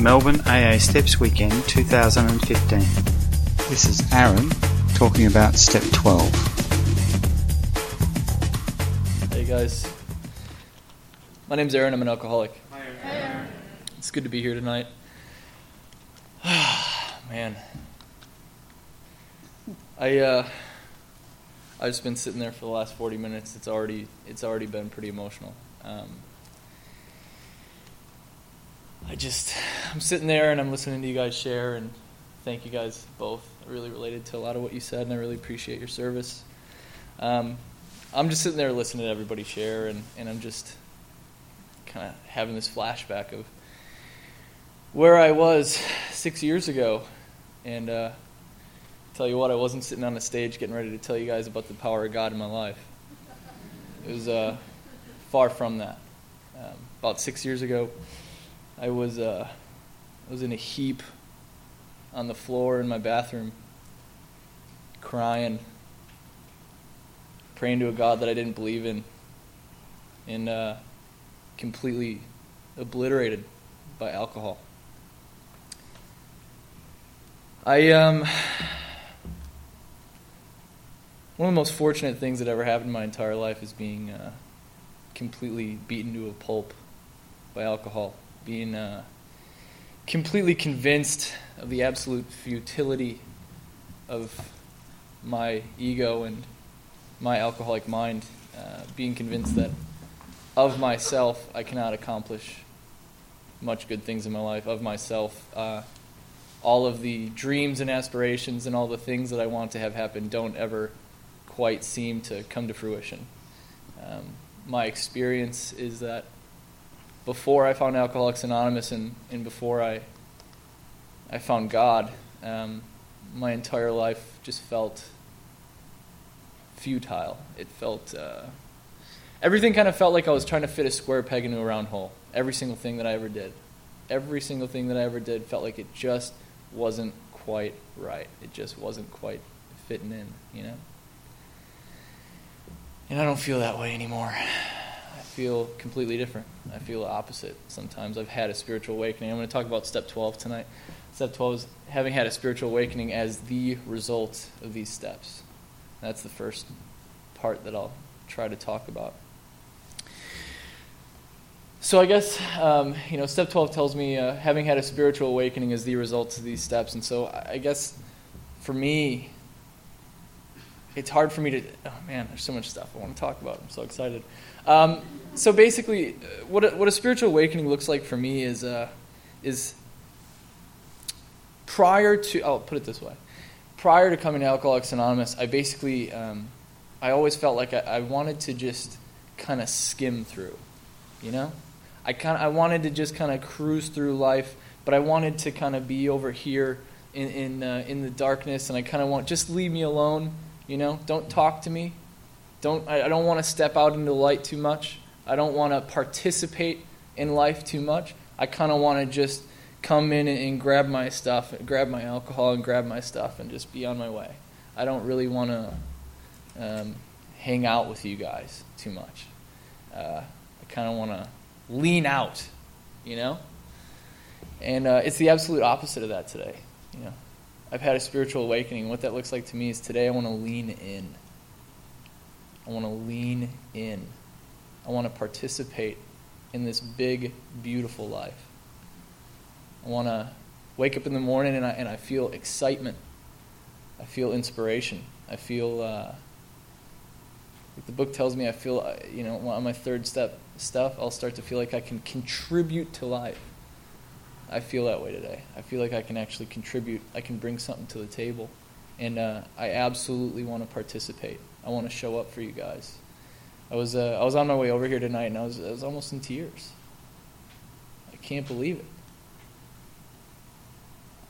Melbourne AA Steps Weekend 2015. This is Aaron talking about step 12. Hey guys, my name's Aaron. I'm an alcoholic. Hi Aaron. It's good to be here tonight. Man, I uh, I've just been sitting there for the last 40 minutes. It's already it's already been pretty emotional. Um, I just I'm sitting there and I'm listening to you guys share and thank you guys both. I really related to a lot of what you said and I really appreciate your service. Um, I'm just sitting there listening to everybody share and, and I'm just kind of having this flashback of where I was six years ago and uh, tell you what, I wasn't sitting on a stage getting ready to tell you guys about the power of God in my life. It was uh, far from that. Um, about six years ago, I was uh, I was in a heap on the floor in my bathroom, crying, praying to a God that I didn't believe in, and uh, completely obliterated by alcohol. I um one of the most fortunate things that ever happened in my entire life is being uh, completely beaten to a pulp by alcohol, being uh, completely convinced of the absolute futility of my ego and my alcoholic mind, uh, being convinced that of myself I cannot accomplish much good things in my life, of myself. Uh, all of the dreams and aspirations and all the things that I want to have happen don't ever quite seem to come to fruition. Um, my experience is that before I found Alcoholics Anonymous and, and before I, I found God, um, my entire life just felt futile. It felt, uh, everything kind of felt like I was trying to fit a square peg into a round hole. Every single thing that I ever did. Every single thing that I ever did felt like it just wasn't quite right. It just wasn't quite fitting in, you know? And I don't feel that way anymore. Feel completely different. I feel the opposite. Sometimes I've had a spiritual awakening. I'm going to talk about step 12 tonight. Step 12 is having had a spiritual awakening as the result of these steps. That's the first part that I'll try to talk about. So I guess um, you know, step 12 tells me uh, having had a spiritual awakening is the result of these steps, and so I guess for me, it's hard for me to. Oh man, there's so much stuff I want to talk about. I'm so excited. Um, so basically, what a, what a spiritual awakening looks like for me is uh, is prior to. I'll put it this way: prior to coming to Alcoholics Anonymous, I basically um, I always felt like I, I wanted to just kind of skim through, you know. I kind I wanted to just kind of cruise through life, but I wanted to kind of be over here in in uh, in the darkness, and I kind of want just leave me alone you know, don't talk to me. Don't, I, don't want to step out into the light too much. I don't want to participate in life too much. I kind of want to just come in and, and, grab my stuff, grab my alcohol and grab my stuff and just be on my way. I don't really want to um, hang out with you guys too much. Uh, I kind of want to lean out, you know? And uh, it's the absolute opposite of that today, you know? I've had a spiritual awakening. What that looks like to me is today I want to lean in. I want to lean in. I want to participate in this big, beautiful life. I want to wake up in the morning and I, and I feel excitement. I feel inspiration. I feel, uh, like the book tells me, I feel, uh, you know, on my third step stuff, I'll start to feel like I can contribute to life. I feel that way today. I feel like I can actually contribute. I can bring something to the table, and uh, I absolutely want to participate. I want to show up for you guys. I was uh, I was on my way over here tonight, and I was I was almost in tears. I can't believe it.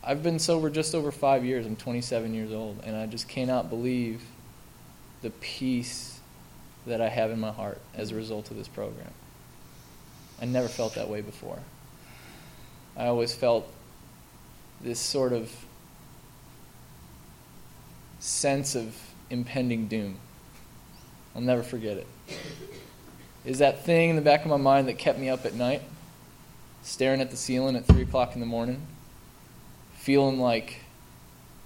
I've been sober just over five years. I'm 27 years old, and I just cannot believe the peace that I have in my heart as a result of this program. I never felt that way before. I always felt this sort of sense of impending doom. I'll never forget it. Is that thing in the back of my mind that kept me up at night? staring at the ceiling at 3 o'clock in the morning, feeling like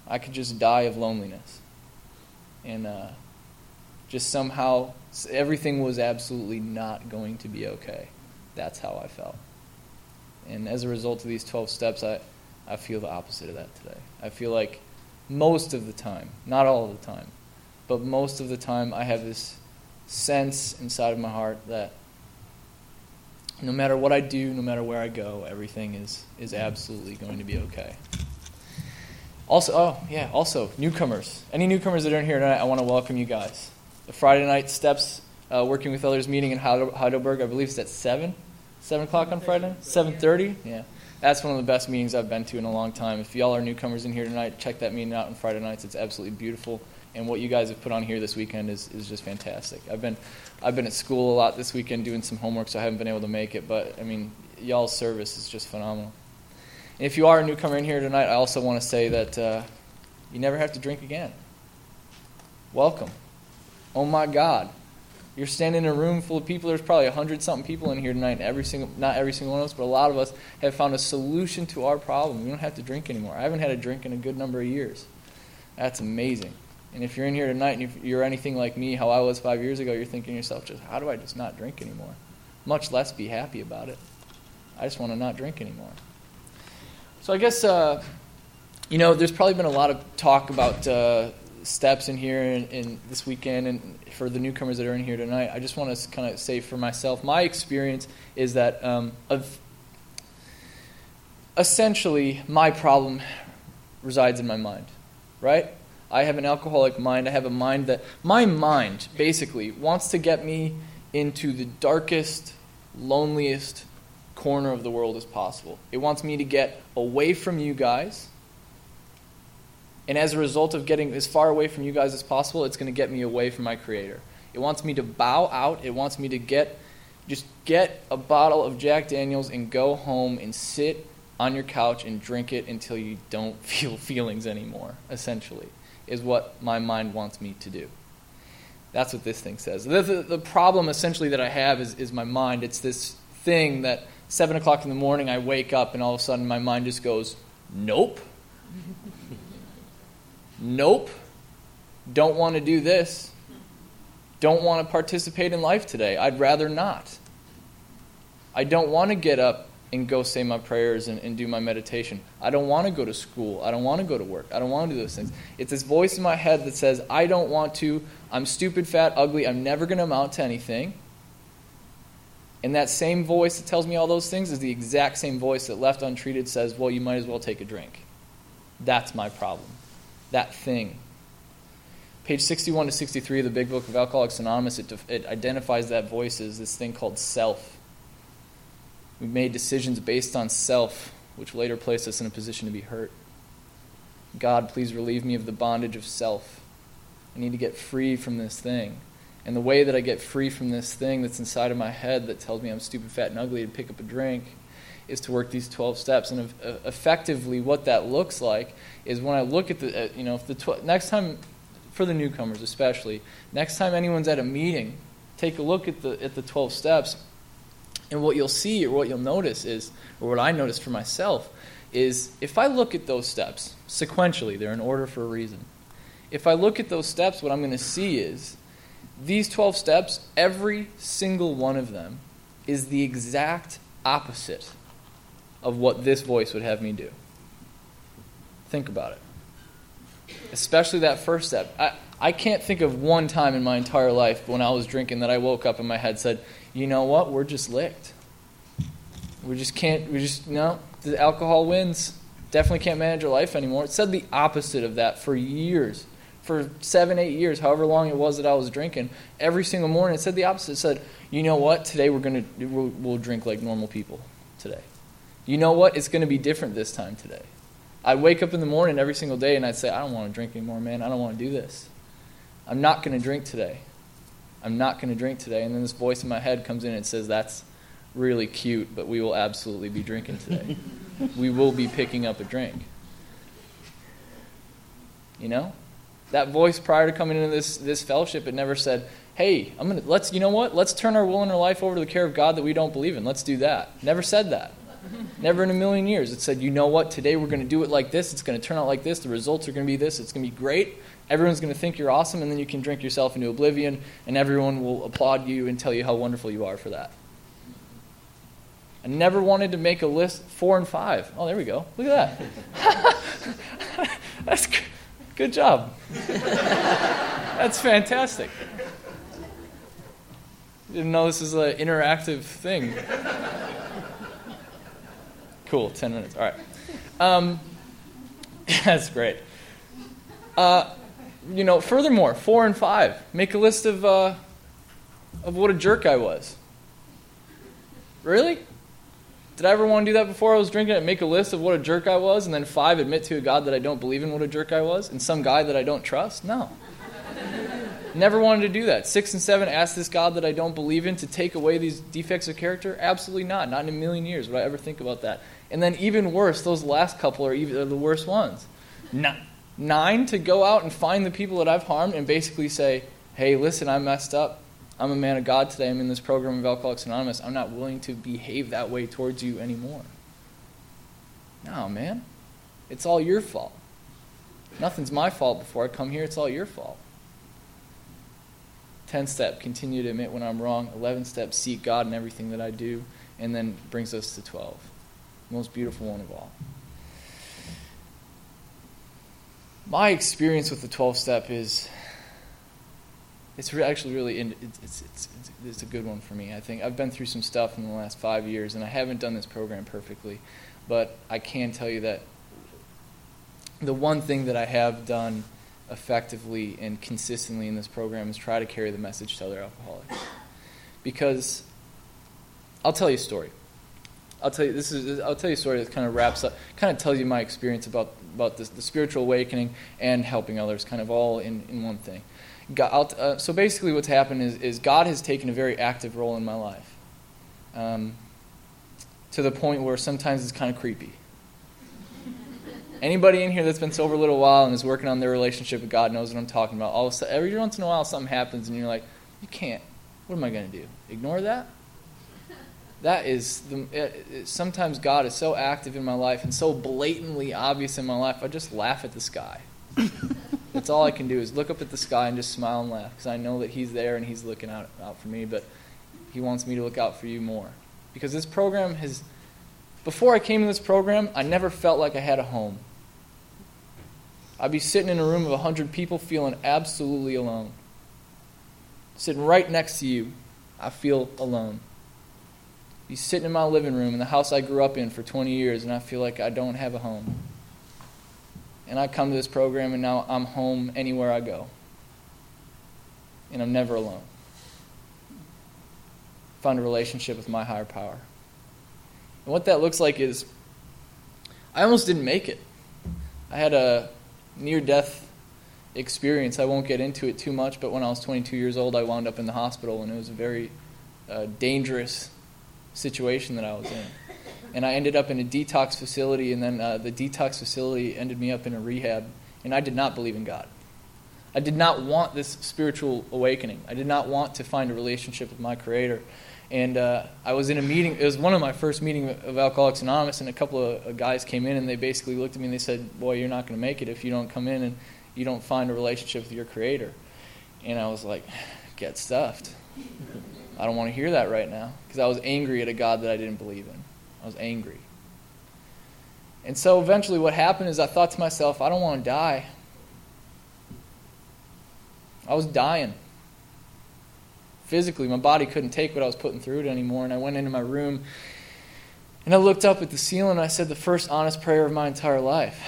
I could just die of loneliness. And uh, just somehow everything was absolutely not going to be okay. That's how I felt. And as a result of these 12 steps, I, I feel the opposite of that today. I feel like most of the time, not all of the time, but most of the time, I have this sense inside of my heart that no matter what I do, no matter where I go, everything is, is absolutely going to be okay. Also, oh, yeah, also, newcomers. Any newcomers that are in here tonight, I want to welcome you guys. The Friday night steps, uh, working with others meeting in Heidelberg, I believe it's at 7? 7 o'clock on Friday? 7.30? Yeah. That's one of the best meetings I've been to in a long time. If y'all are newcomers in here tonight, check that meeting out on Friday nights. It's absolutely beautiful. And what you guys have put on here this weekend is, is just fantastic. I've been I've been at school a lot this weekend doing some homework, so I haven't been able to make it. But I mean, y'all's service is just phenomenal. And if you are a newcomer in here tonight, I also want to say that uh, you never have to drink again. Welcome. Oh my God. You're standing in a room full of people. There's probably a hundred something people in here tonight. Every single, not every single one of us, but a lot of us have found a solution to our problem. We don't have to drink anymore. I haven't had a drink in a good number of years. That's amazing. And if you're in here tonight and you're anything like me, how I was five years ago, you're thinking to yourself, just how do I just not drink anymore? Much less be happy about it. I just want to not drink anymore. So I guess, uh, you know, there's probably been a lot of talk about uh, steps in here in, in, this weekend and for the newcomers that are in here tonight. I just want to kind of say for myself, my experience is that um, of essentially my problem resides in my mind, right? I have an alcoholic mind. I have a mind that, my mind basically wants to get me into the darkest, loneliest corner of the world as possible. It wants me to get away from you guys. And as a result of getting as far away from you guys as possible, it's going to get me away from my Creator. It wants me to bow out. It wants me to get, just get a bottle of Jack Daniels and go home and sit on your couch and drink it until you don't feel feelings anymore, essentially is what my mind wants me to do. That's what this thing says. The, the, the, problem essentially that I have is, is my mind. It's this thing that 7 o'clock in the morning I wake up and all of a sudden my mind just goes, nope. nope. Don't want to do this. Don't want to participate in life today. I'd rather not. I don't want to get up and go say my prayers and, and do my meditation. I don't want to go to school. I don't want to go to work. I don't want to do those things. It's this voice in my head that says, I don't want to. I'm stupid, fat, ugly. I'm never going to amount to anything. And that same voice that tells me all those things is the exact same voice that, left untreated, says, Well, you might as well take a drink. That's my problem. That thing. Page 61 to 63 of the Big Book of Alcoholics Anonymous, it, it identifies that voice as this thing called self. We've made decisions based on self, which later place us in a position to be hurt. God, please relieve me of the bondage of self. I need to get free from this thing. And the way that I get free from this thing that's inside of my head that tells me I'm stupid, fat, and ugly to pick up a drink is to work these 12 steps. And effectively, what that looks like is when I look at the, uh, you know, the tw- next time, for the newcomers especially, next time anyone's at a meeting, take a look at the, at the 12 steps and what you'll see or what you'll notice is, or what I noticed for myself, is if I look at those steps sequentially, they're in order for a reason. If I look at those steps, what I'm going to see is these 12 steps, every single one of them is the exact opposite of what this voice would have me do. Think about it. Especially that first step. I, I can't think of one time in my entire life when I was drinking that I woke up and my head said, you know what? We're just licked. We just can't, we just, no, the alcohol wins. Definitely can't manage our life anymore. It said the opposite of that for years. For seven, eight years, however long it was that I was drinking, every single morning it said the opposite. It said, you know what? Today we're going to, we'll, we'll drink like normal people today. You know what? It's going to be different this time today. I'd wake up in the morning every single day and I'd say, I don't want to drink anymore, man. I don't want to do this. I'm not going to drink today. I'm not going to drink today. And then this voice in my head comes in and says, That's really cute, but we will absolutely be drinking today. we will be picking up a drink. You know? That voice prior to coming into this, this fellowship, it never said, Hey, I'm gonna let's you know what? Let's turn our will and our life over to the care of God that we don't believe in. Let's do that. Never said that. Never in a million years. It said, you know what, today we're going to do it like this. It's going to turn out like this. The results are going to be this. It's going to be great. Everyone's going to think you're awesome, and then you can drink yourself into oblivion, and everyone will applaud you and tell you how wonderful you are for that. I never wanted to make a list four and five. Oh, there we go. Look at that. That's good. good job. That's fantastic. Didn't know this is an interactive thing. Cool, 10 minutes. All right. Um, that's great. Uh, you know, furthermore, four and five. Make a list of, uh, of what a jerk I was. Really? Did I ever want to do that before I was drinking it? Make a list of what a jerk I was, and then five, admit to a God that I don't believe in what a jerk I was, and some guy that I don't trust? No. Never wanted to do that. Six and seven, ask this God that I don't believe in to take away these defects of character? Absolutely not. Not in a million years would I ever think about that. And then even worse, those last couple are, even, are the worst ones. Nine, to go out and find the people that I've harmed and basically say, hey, listen, I messed up. I'm a man of God today. I'm in this program of Alcoholics Anonymous. I'm not willing to behave that way towards you anymore. No, man. It's all your fault. Nothing's my fault before I come here. It's all your fault. 10 step, continue to admit when I'm wrong. 11 step, seek God in everything that I do. And then brings us to 12. Most beautiful one of all. My experience with the 12 step is it's re- actually really it's, it's, it's, it's, a good one for me. I think I've been through some stuff in the last five years, and I haven't done this program perfectly, but I can tell you that the one thing that I have done effectively and consistently in this program is try to carry the message to other alcoholics. Because I'll tell you a story. I'll tell you this is I'll tell you a story that kind of wraps up, kind of tells you my experience about about this, the spiritual awakening and helping others, kind of all in, in one thing. God, uh, so basically, what's happened is, is God has taken a very active role in my life, um, to the point where sometimes it's kind of creepy. Anybody in here that's been sober a little while and is working on their relationship with God knows what I'm talking about. All of a sudden, every once in a while, something happens, and you're like, "You can't. What am I going to do? Ignore that?" That is the. It, it, sometimes God is so active in my life and so blatantly obvious in my life. I just laugh at the sky. That's all I can do is look up at the sky and just smile and laugh because I know that He's there and He's looking out, out for me. But He wants me to look out for you more because this program has. Before I came to this program, I never felt like I had a home. I'd be sitting in a room of 100 people feeling absolutely alone. Sitting right next to you, I feel alone. Be sitting in my living room in the house I grew up in for 20 years, and I feel like I don't have a home. And I come to this program, and now I'm home anywhere I go. And I'm never alone. Find a relationship with my higher power. And what that looks like is I almost didn't make it. I had a near death experience. I won't get into it too much, but when I was 22 years old, I wound up in the hospital, and it was a very uh, dangerous situation that I was in. And I ended up in a detox facility, and then uh, the detox facility ended me up in a rehab, and I did not believe in God. I did not want this spiritual awakening. I did not want to find a relationship with my Creator. And uh, I was in a meeting. It was one of my first meetings of Alcoholics Anonymous, and a couple of guys came in, and they basically looked at me and they said, "Boy, you're not going to make it if you don't come in and you don't find a relationship with your Creator." And I was like, "Get stuffed." I don't want to hear that right now because I was angry at a God that I didn't believe in. I was angry. And so eventually, what happened is I thought to myself, I don't want to die. I was dying. Physically, my body couldn't take what I was putting through it anymore. And I went into my room and I looked up at the ceiling and I said the first honest prayer of my entire life.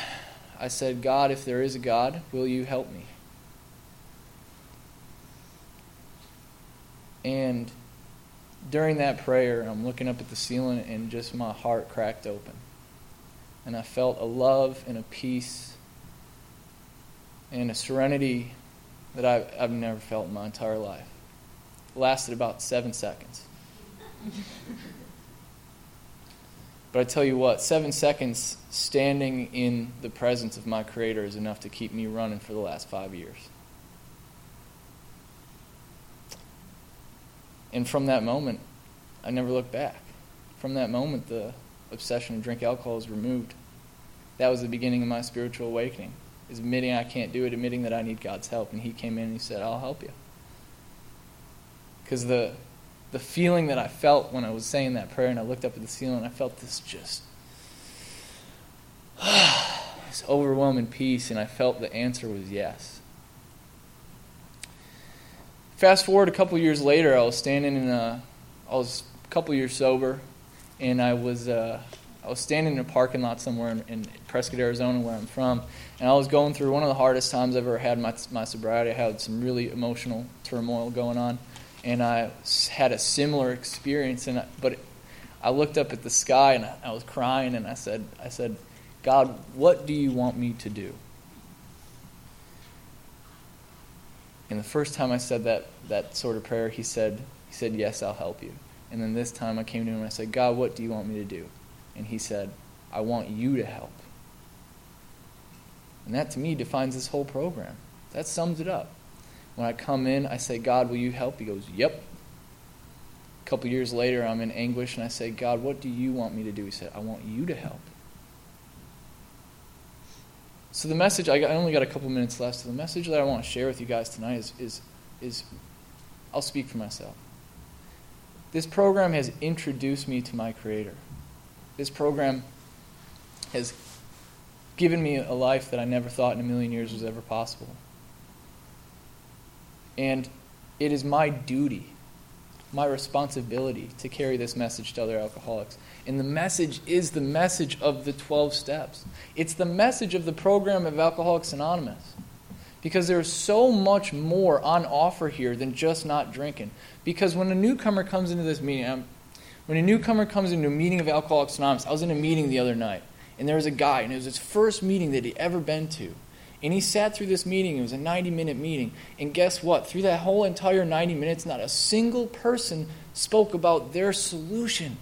I said, God, if there is a God, will you help me? And during that prayer, I'm looking up at the ceiling and just my heart cracked open. And I felt a love and a peace and a serenity that I've, I've never felt in my entire life. It lasted about seven seconds. but I tell you what, seven seconds standing in the presence of my Creator is enough to keep me running for the last five years. And from that moment, I never looked back. From that moment, the obsession to drink alcohol was removed. That was the beginning of my spiritual awakening. Is admitting I can't do it, admitting that I need God's help, and He came in and He said, "I'll help you." Because the the feeling that I felt when I was saying that prayer, and I looked up at the ceiling, I felt this just this overwhelming peace, and I felt the answer was yes. Fast forward a couple years later, I was standing in a, I was a couple years sober, and I was uh, I was standing in a parking lot somewhere in, in, Prescott, Arizona, where I'm from, and I was going through one of the hardest times I've ever had in my, my sobriety. I had some really emotional turmoil going on, and I had a similar experience. And I, but I looked up at the sky and I, I was crying, and I said, I said, God, what do you want me to do? And the first time I said that, that sort of prayer, he said, he said, Yes, I'll help you. And then this time I came to him and I said, God, what do you want me to do? And he said, I want you to help. And that to me defines this whole program. That sums it up. When I come in, I say, God, will you help? He goes, Yep. A couple years later, I'm in anguish and I say, God, what do you want me to do? He said, I want you to help. So the message I, got, I only got a couple minutes left. So the message that I want to share with you guys tonight is, is, is I'll speak for myself. This program has introduced me to my Creator. This program has given me a life that I never thought in a million years was ever possible. And it is my duty, my responsibility to carry this message to other alcoholics. And the message is the message of the 12 steps. It's the message of the program of Alcoholics Anonymous. Because there's so much more on offer here than just not drinking. Because when a newcomer comes into this meeting, I'm, when a newcomer comes into a meeting of Alcoholics Anonymous, I was in a meeting the other night, and there was a guy, and it was his first meeting that he'd ever been to. And he sat through this meeting. It was a 90 minute meeting. And guess what? Through that whole entire 90 minutes, not a single person spoke about their solution.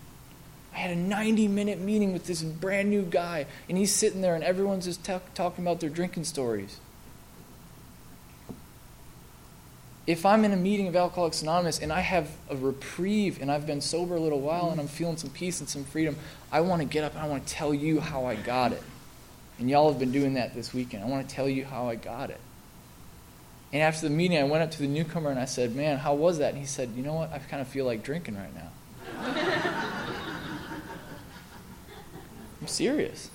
I had a 90 minute meeting with this brand new guy, and he's sitting there, and everyone's just t- talking about their drinking stories. If I'm in a meeting of Alcoholics Anonymous and I have a reprieve and I've been sober a little while and I'm feeling some peace and some freedom, I want to get up and I want to tell you how I got it. And y'all have been doing that this weekend. I want to tell you how I got it. And after the meeting, I went up to the newcomer and I said, Man, how was that? And he said, You know what? I kind of feel like drinking right now. I'm serious.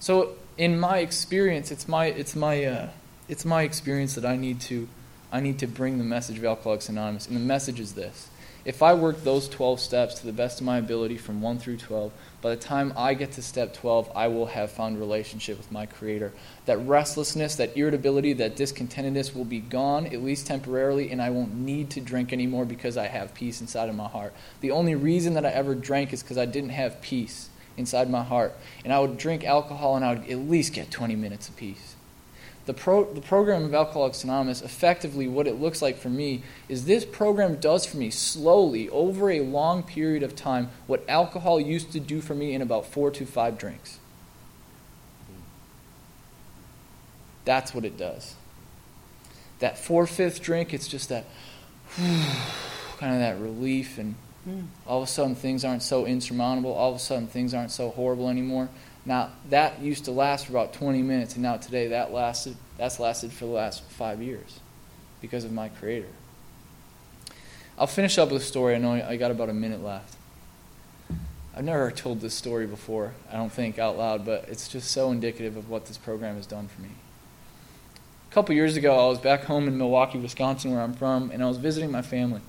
So, in my experience, it's my it's my uh, it's my experience that I need to I need to bring the message of Alcoholics Anonymous, and the message is this: If I work those 12 steps to the best of my ability from 1 through 12, by the time I get to step 12, I will have found relationship with my Creator. That restlessness, that irritability, that discontentedness will be gone, at least temporarily, and I won't need to drink anymore because I have peace inside of my heart. The only reason that I ever drank is because I didn't have peace inside my heart. And I would drink alcohol and I would at least get 20 minutes of peace. The, pro, the program of Alcoholics Anonymous, effectively, what it looks like for me is this program does for me slowly, over a long period of time, what alcohol used to do for me in about four to five drinks. That's what it does. That four fifth drink, it's just that kind of that relief, and hmm. all of a sudden things aren't so insurmountable. All of a sudden things aren't so horrible anymore. Now that used to last for about 20 minutes, and now today that lasted that's lasted for the last five years because of my Creator. I'll finish up with a story. I know I got about a minute left. I've never told this story before, I don't think, out loud, but it's just so indicative of what this program has done for me. A couple years ago, I was back home in Milwaukee, Wisconsin, where I'm from, and I was visiting my family.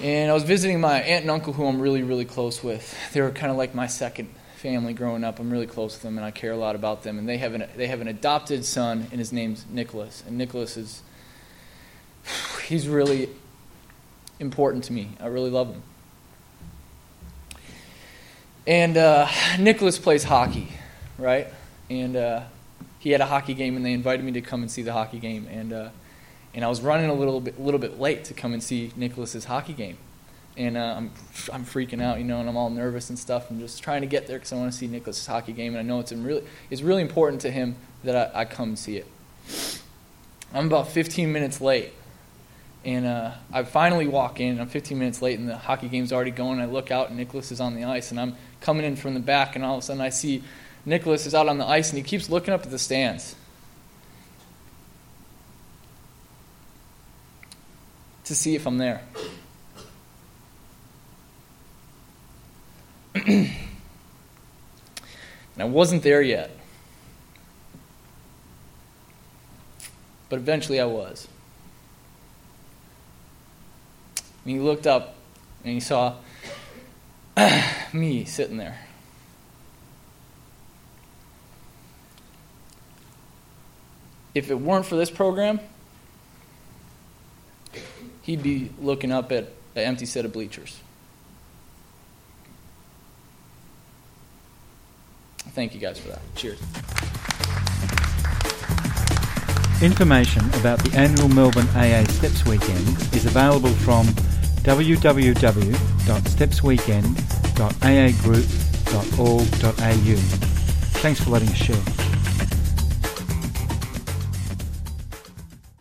And I was visiting my aunt and uncle, who I'm really, really close with. They were kind of like my second family growing up. I'm really close with them, and I care a lot about them. And they have an they have an adopted son, and his name's Nicholas. And Nicholas is he's really important to me. I really love him. And uh, Nicholas plays hockey, right? And uh, he had a hockey game, and they invited me to come and see the hockey game. And uh, and I was running a little bit, little bit late to come and see Nicholas's hockey game, and uh, I'm, I'm freaking out, you know, and I'm all nervous and stuff. I'm just trying to get there because I want to see Nicholas's hockey game, and I know it's really, it's really important to him that I, I come see it. I'm about 15 minutes late, And uh, I finally walk in. I'm 15 minutes late, and the hockey game's already going. I look out, and Nicholas is on the ice, and I'm coming in from the back, and all of a sudden I see Nicholas is out on the ice, and he keeps looking up at the stands. To see if I'm there. and I wasn't there yet. But eventually I was. And he looked up and he saw me sitting there. If it weren't for this program, he'd be looking up at an empty set of bleachers. Thank you guys for that. Cheers. Information about the annual Melbourne AA Steps Weekend is available from www.stepsweekend.aagroup.org.au. Thanks for letting us share.